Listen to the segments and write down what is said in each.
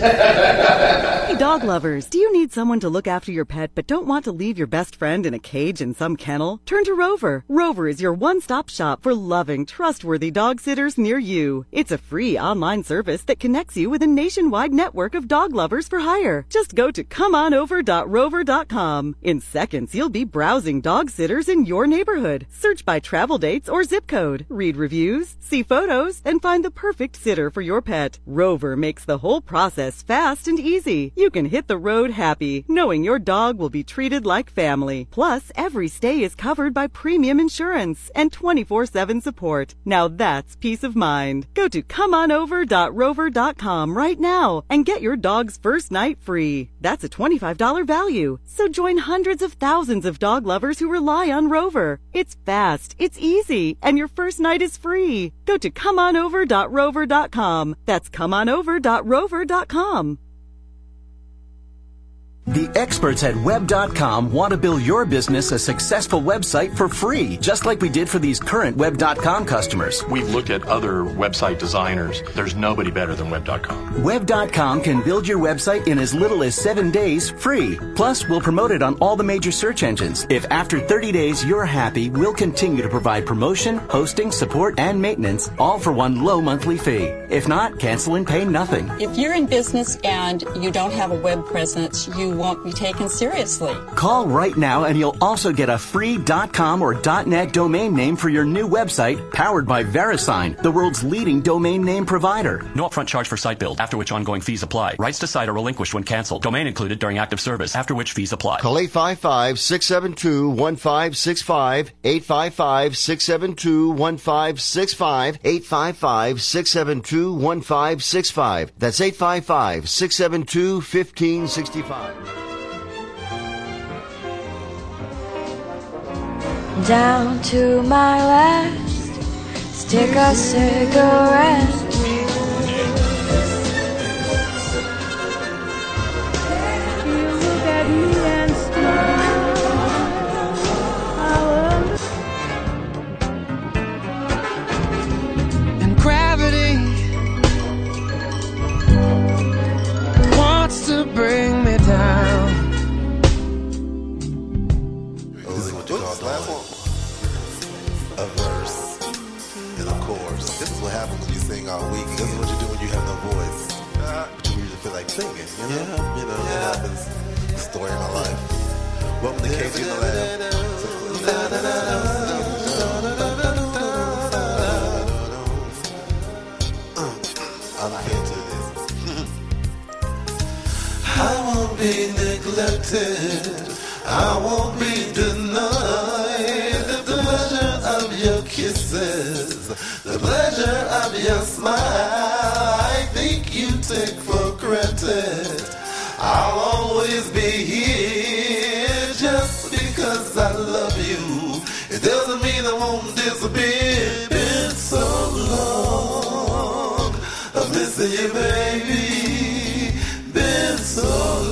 Hey, dog lovers, do you need someone to look after your pet but don't want to leave your best friend in a cage in some kennel? Turn to Rover. Rover is your one stop shop for loving, trustworthy dog sitters near you. It's a free online service that connects you with a nationwide network of dog lovers for hire. Just go to comeonover.rover.com. In seconds, you'll be browsing dog sitters in your neighborhood. Search by travel dates or zip code, read reviews, see photos, and find the perfect sitter for your pet. Rover makes the whole process fast and easy. You can hit the road happy, knowing your dog will be treated like family. Plus, every stay is covered by premium insurance and 24-7 support. Now that's peace of mind. Go to comeonover.rover.com right now and get your dog's first night free. That's a $25 value. So join hundreds of thousands of dog lovers who rely on Rover. It's fast, it's easy, and your first night is free. Go to comeonover.rover.com. That's comeonover.rover.com. The experts at web.com want to build your business a successful website for free, just like we did for these current web.com customers. We've looked at other website designers. There's nobody better than web.com. Web.com can build your website in as little as seven days free. Plus, we'll promote it on all the major search engines. If after 30 days you're happy, we'll continue to provide promotion, hosting, support, and maintenance, all for one low monthly fee. If not, cancel and pay nothing. If you're in business and you don't have a web presence, you won't be taken seriously. Call right now and you'll also get a free .com or .net domain name for your new website powered by VeriSign, the world's leading domain name provider. No upfront charge for site build, after which ongoing fees apply. Rights to site are relinquished when canceled. Domain included during active service, after which fees apply. Call 855-672-1565, 855-672-1565, 855-672-1565. That's 855-672-1565. Down to my last stick a cigarette. Sing all week. This is what you do when you have no voice. But you really feel like singing, you know? You know, it happens. The story of my life. Welcome to KG in the Lab. I'm. I won't be neglected. I won't be denied of your kisses, the pleasure of your smile. I think you take for granted. I'll always be here just because I love you. It doesn't mean I won't disappear. Been so long, I'm missing you, baby. Been so long.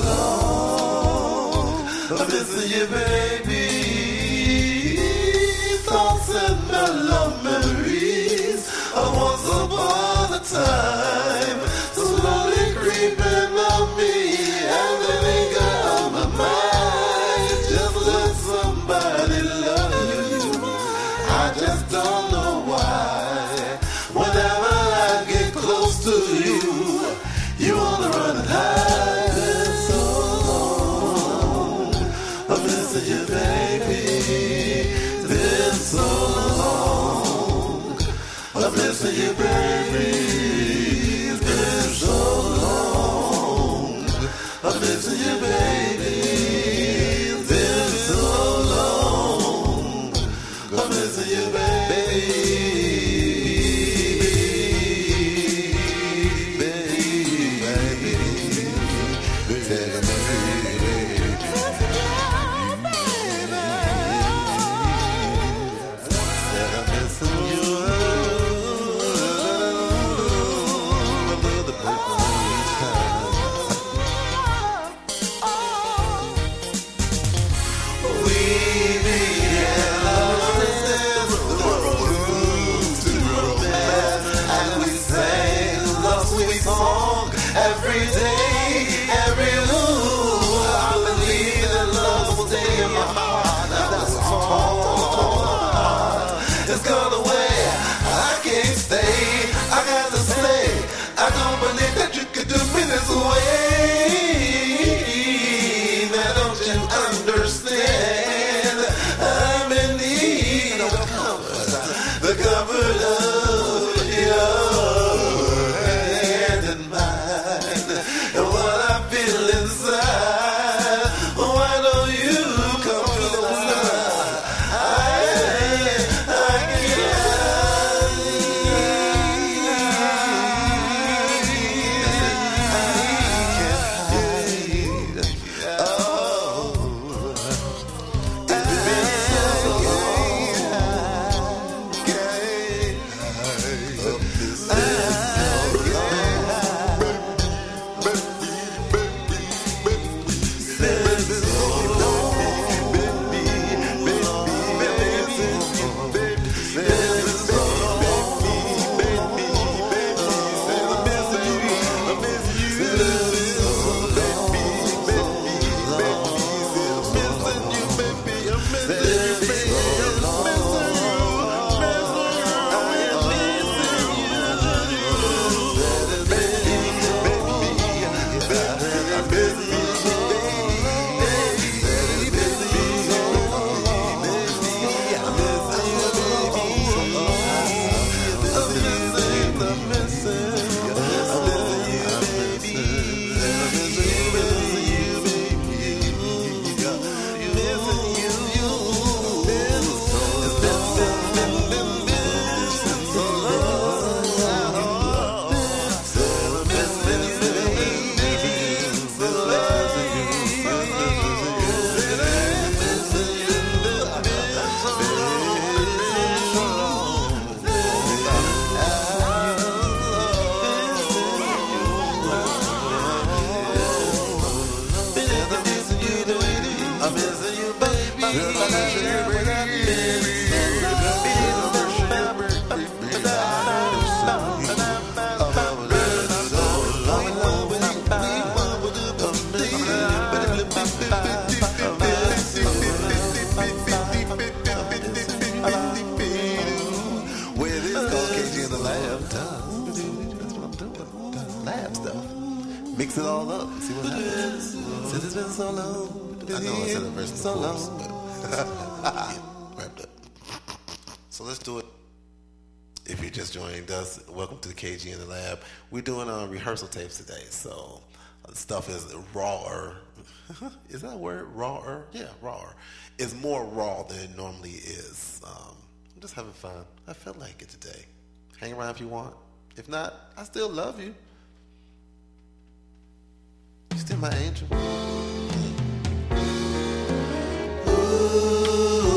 So long. I know I said a verse So long. but yeah, wrapped up. So let's do it. If you just joined us, welcome to the KG in the lab. We're doing uh, rehearsal tapes today, so uh, stuff is rawer. is that a word? Rawer? Yeah, rawer. It's more raw than it normally is. Um, I'm just having fun. I felt like it today. Hang around if you want. If not, I still love you. You still my angel. If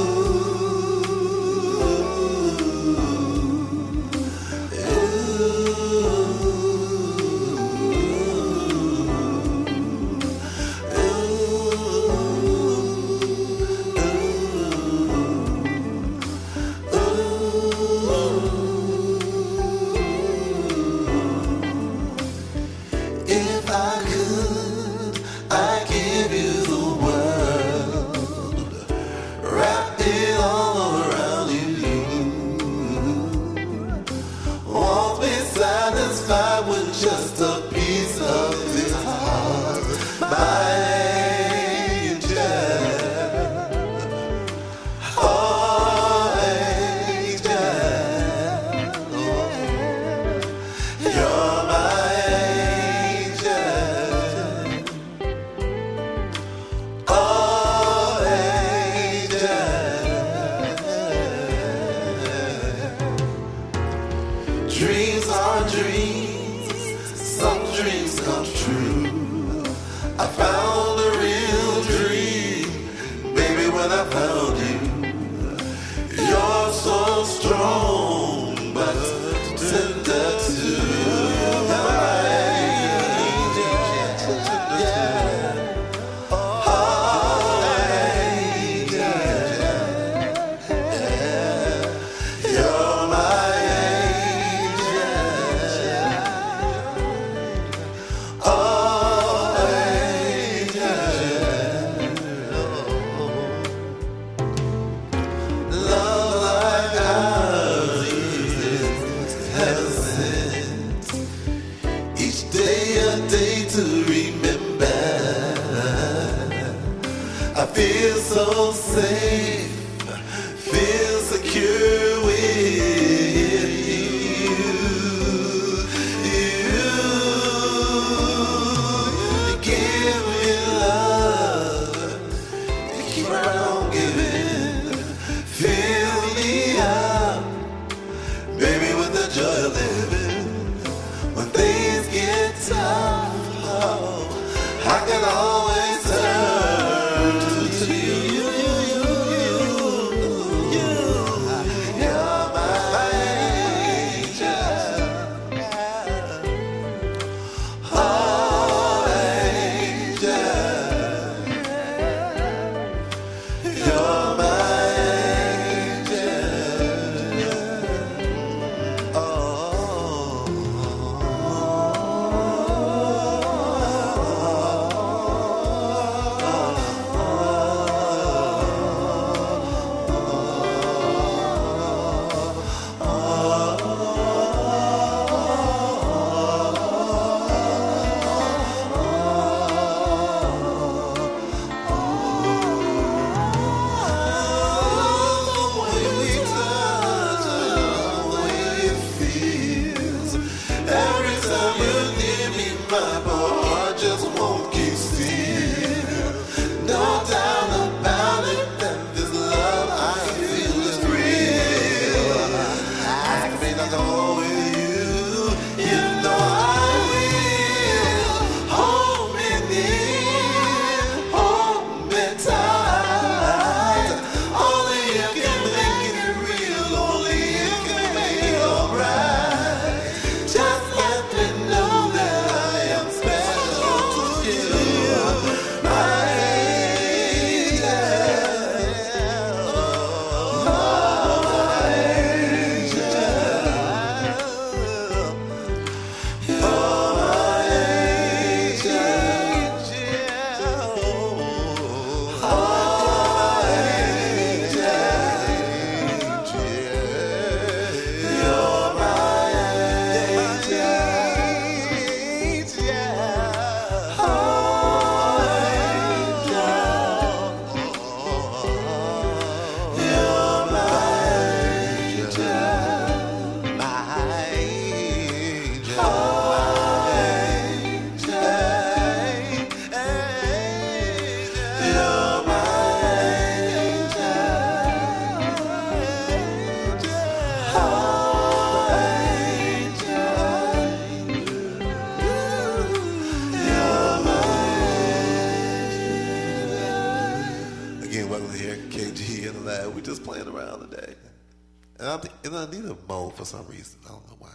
And I, think- and need a mode for some reason. I don't know why.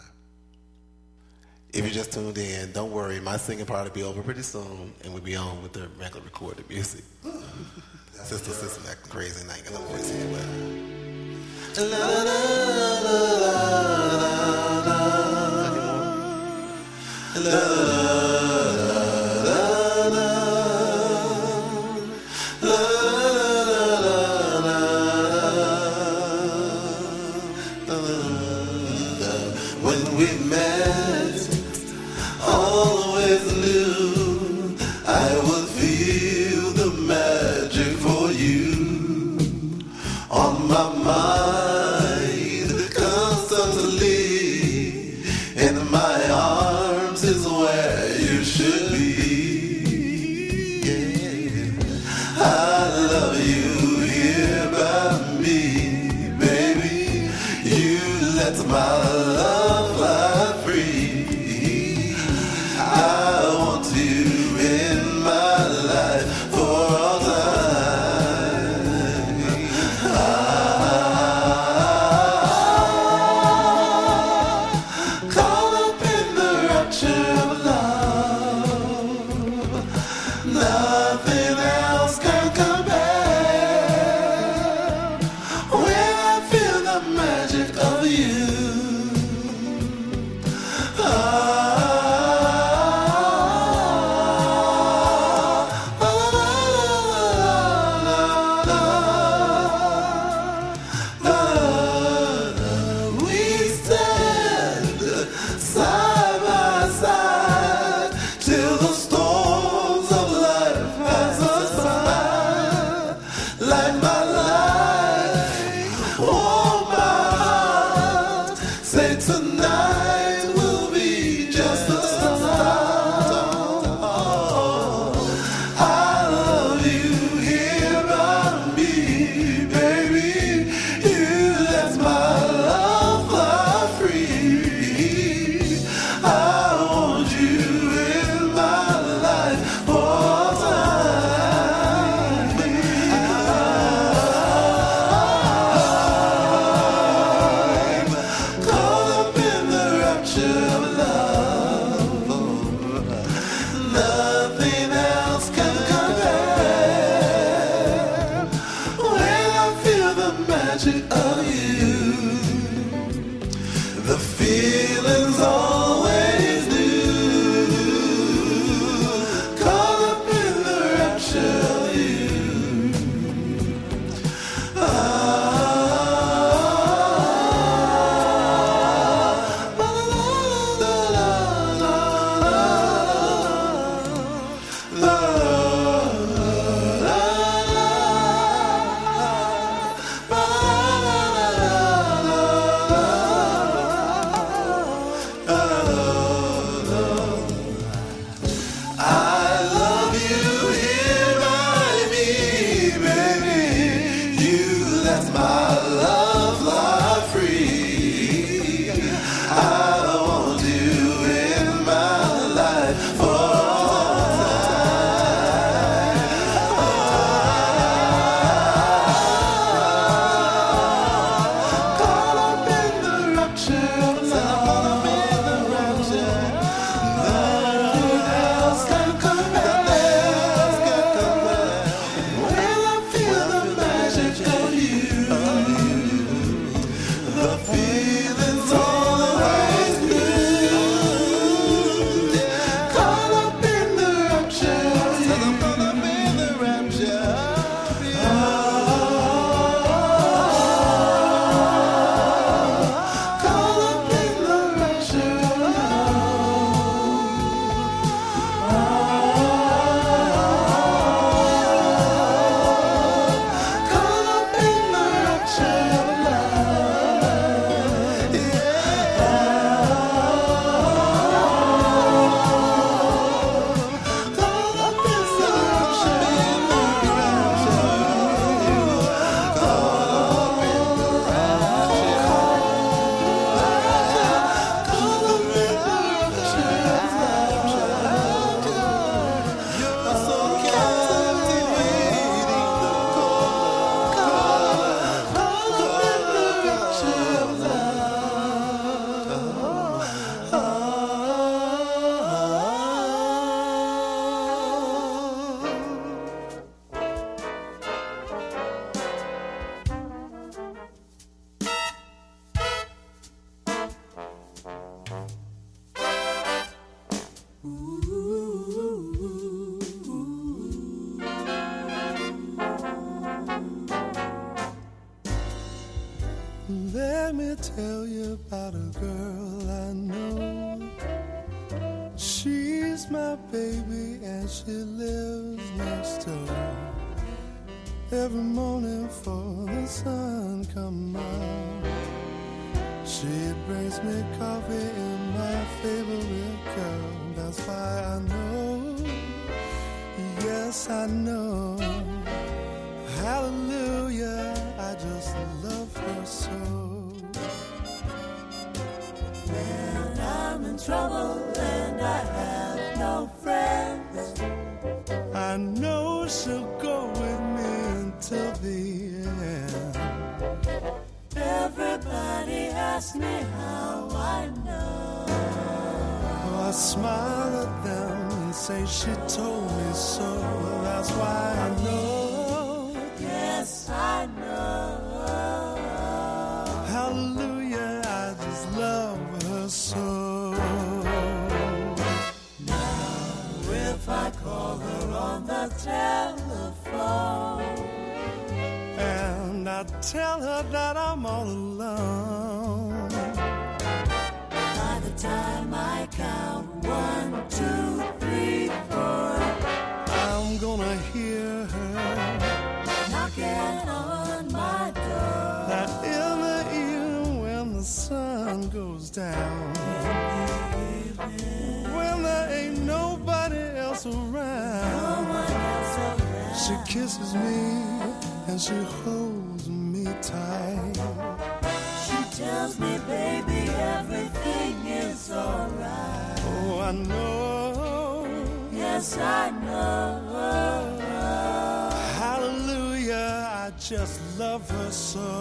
If you just tuned in, don't worry. My singing part will be over pretty soon, and we'll be on with the regular recorded music. Sister, sister, acting crazy, Night and I ain't got no voice anyway. When I'm gonna hear her knocking on my door. That in the evening when the sun goes down, the when there ain't nobody else around, no else around. she kisses me and she holds me tight. She tells me, baby, everything is alright. Oh, I know. I know. Hallelujah, I just love her so.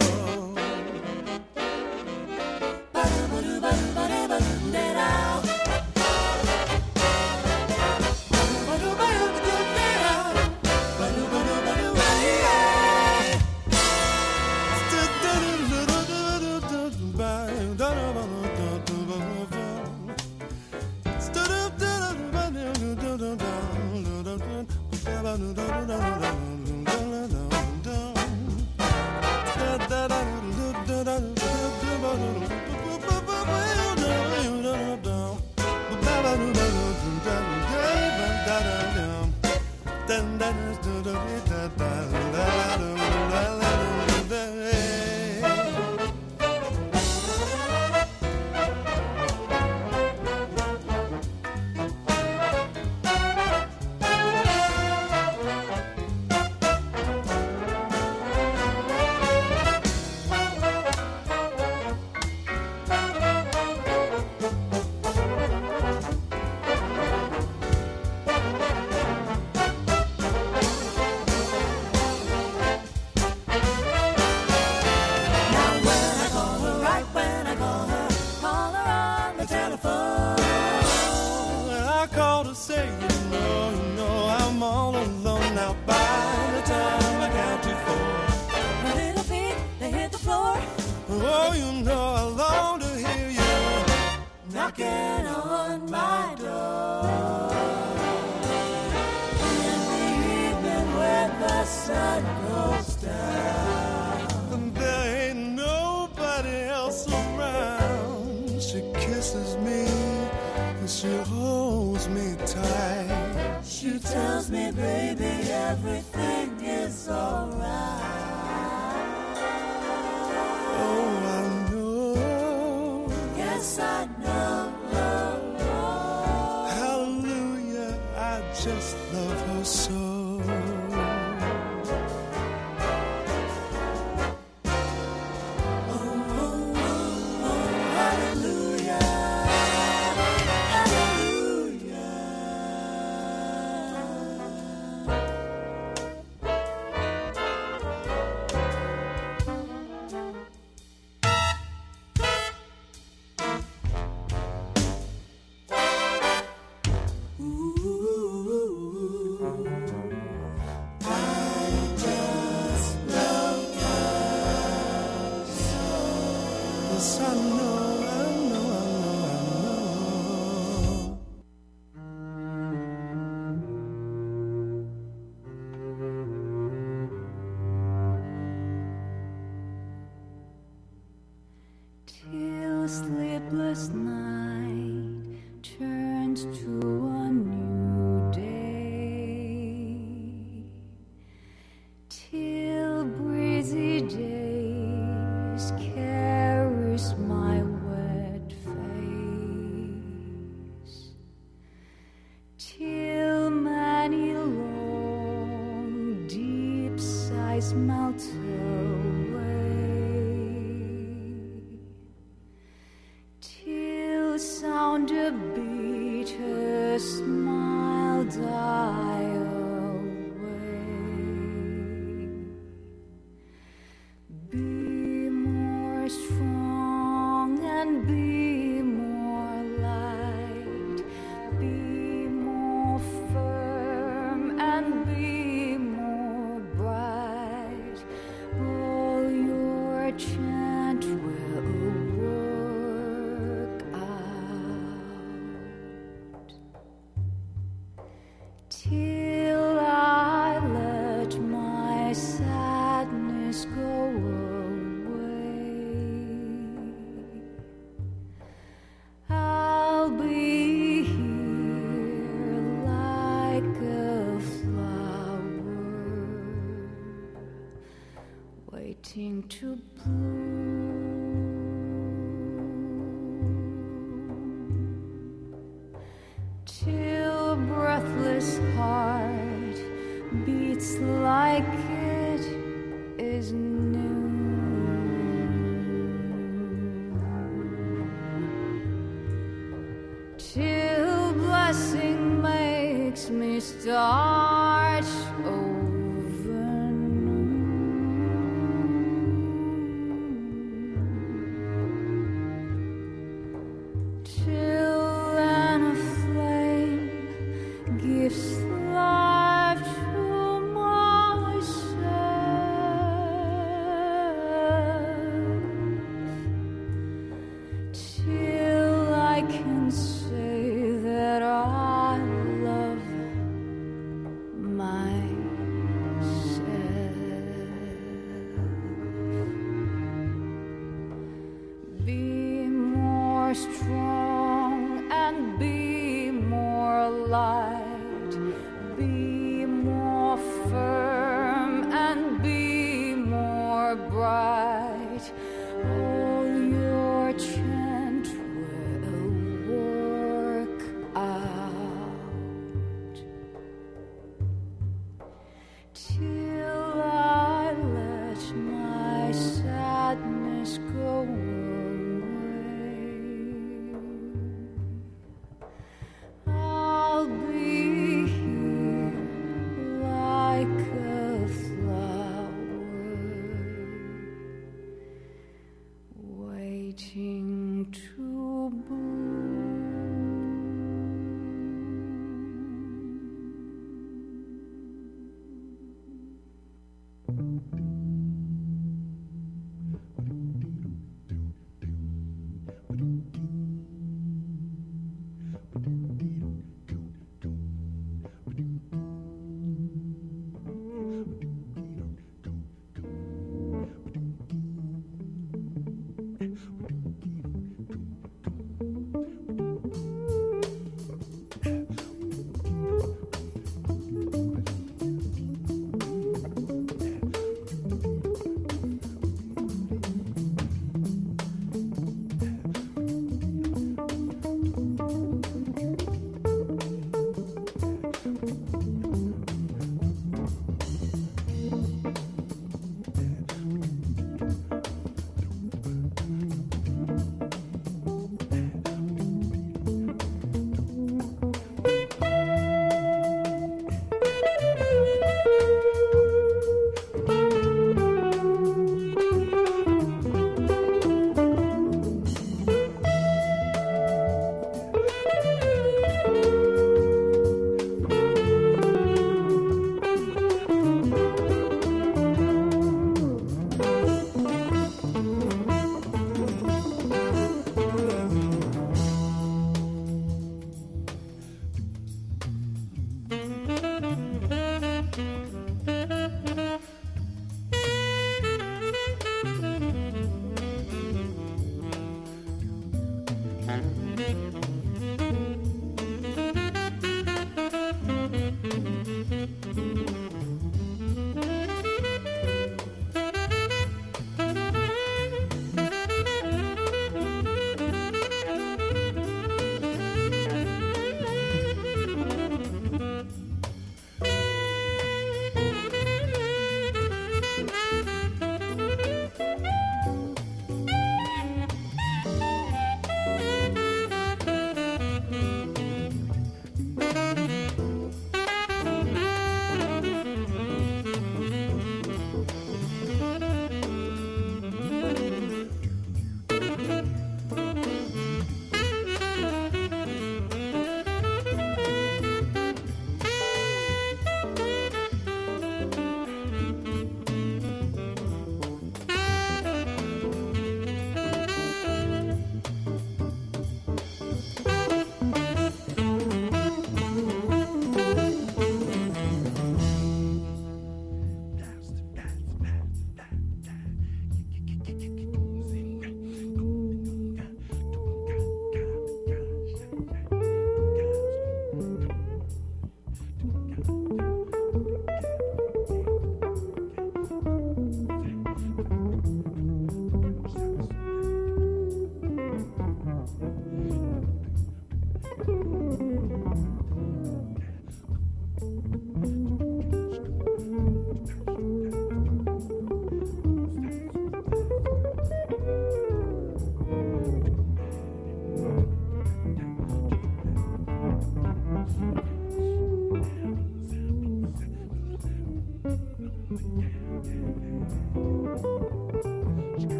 To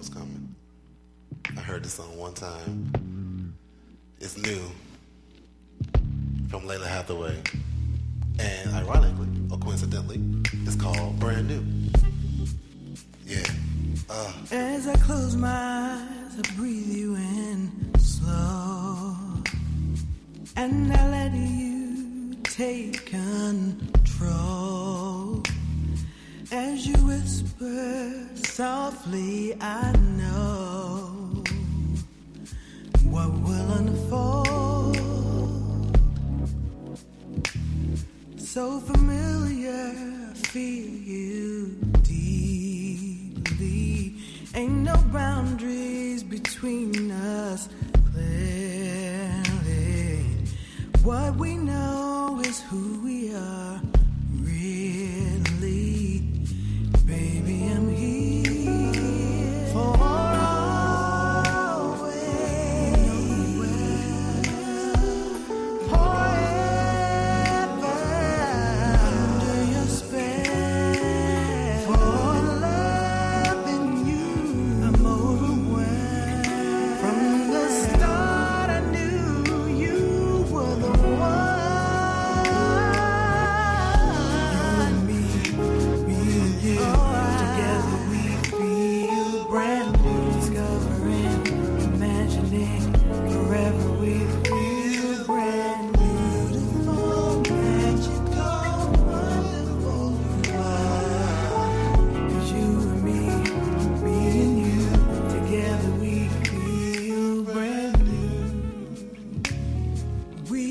was coming. I heard this song one time. It's new from Lalah Hathaway. And ironically, or coincidentally, it's called Brand New. Yeah. Uh. As I close my eyes, I breathe you in slow. And I let you take control. As you whisper softly, I know what will unfold. So familiar, feel you deeply. Ain't no boundaries between us, clearly. What we know is who we are.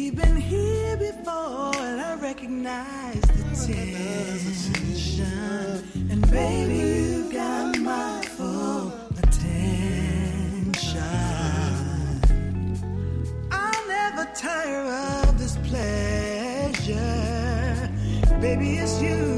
We've been here before, and I recognize the tension. And baby, you got my full attention. I'll never tire of this pleasure. Baby, it's you.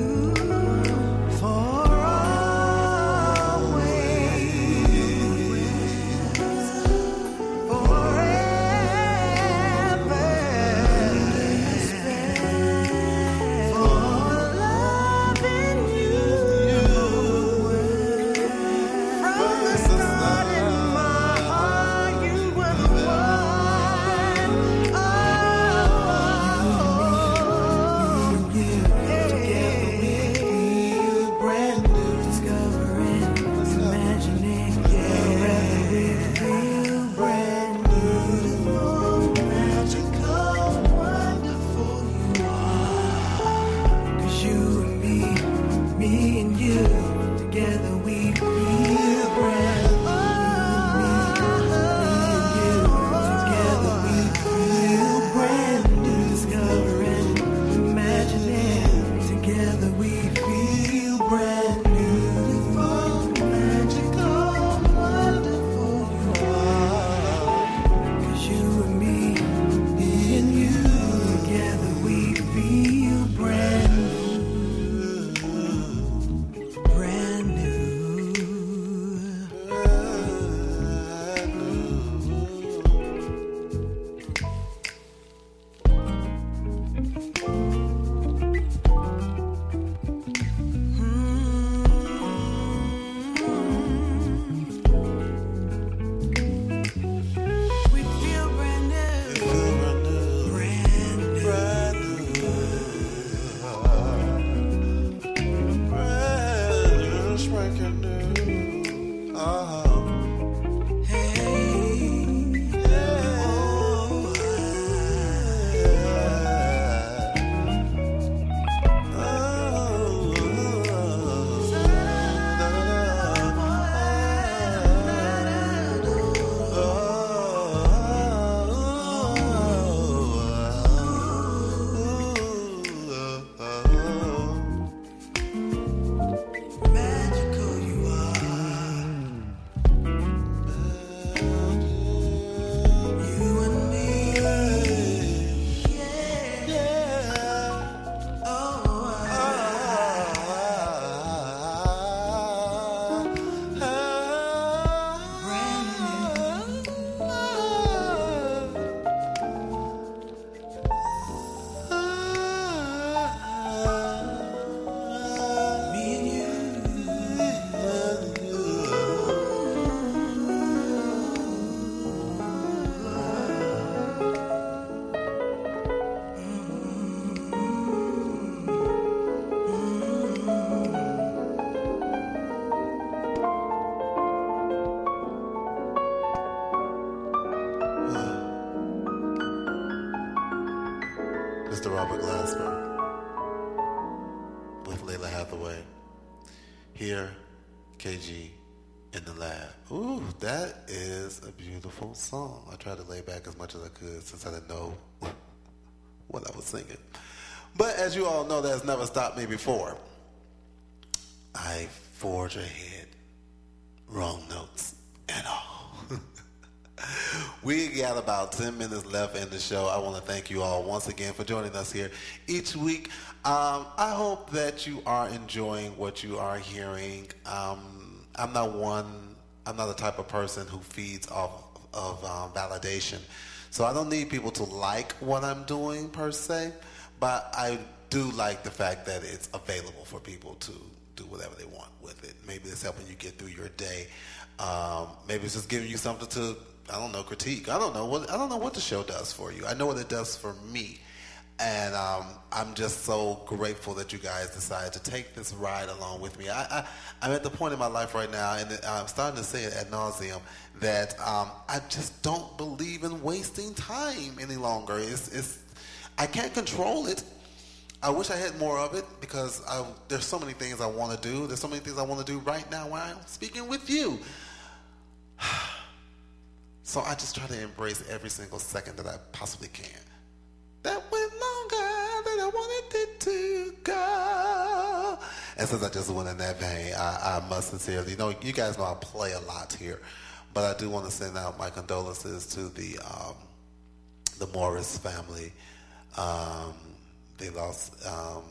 Beautiful song. I tried to lay back as much as I could since I didn't know what I was singing. But as you all know, that has never stopped me before. I forge ahead, wrong notes and all. We got about 10 minutes left in the show. I want to thank you all once again for joining us here each week. Um, I hope that you are enjoying what you are hearing. Um, I'm not one, I'm not the type of person who feeds off of um, validation. So I don't need people to like what I'm doing per se, but I do like the fact that it's available for people to do whatever they want with it. Maybe it's helping you get through your day. Um, maybe it's just giving you something to I don't know critique. I don't know what I don't know what the show does for you. I know what it does for me, and um, I'm just so grateful that you guys decided to take this ride along with me. I, I'm at the point in my life right now, and I'm starting to say it ad nauseum that um, I just don't believe in wasting time any longer. It's it's I can't control it. I wish I had more of it because I, there's so many things I want to do. There's so many things I want to do right now while I'm speaking with you. So I just try to embrace every single second that I possibly can. That went longer than I wanted it to go. And since I just went in that vein, I, I must sincerely, you know, you guys know I play a lot here, but I do want to send out my condolences to the um, the Morris family. Um, they lost um,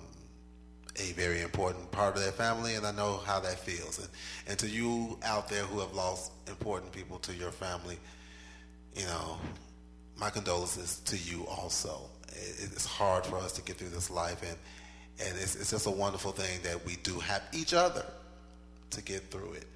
a very important part of their family, and I know how that feels. And, and to you out there who have lost important people to your family, you know, my condolences to you also. It, it's hard for us to get through this life, and and it's, it's just a wonderful thing that we do have each other to get through it.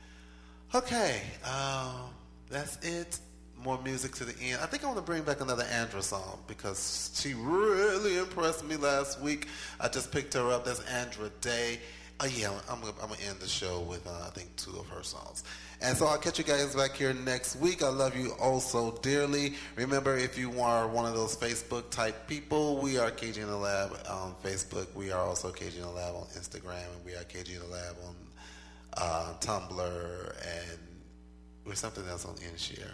Okay, um, that's it. More music to the end. I think I want to bring back another Andra song because she really impressed me last week. I just picked her up. That's Andra Day. Oh yeah, I'm, I'm gonna end the show with uh, I think two of her songs. And so I'll catch you guys back here next week. I love you all so dearly. Remember, if you are one of those Facebook type people, we are KG in the Lab on Facebook. We are also KG in the Lab on Instagram, and we are KG in the Lab on uh, Tumblr, and we're something else on InShare.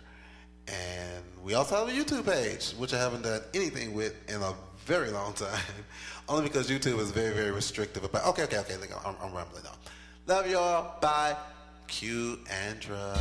And we also have a YouTube page, which I haven't done anything with in a very long time, only because YouTube is very, very restrictive about. Okay, okay, okay. I'm, I'm rambling now. Love y'all. Bye. Q Andra.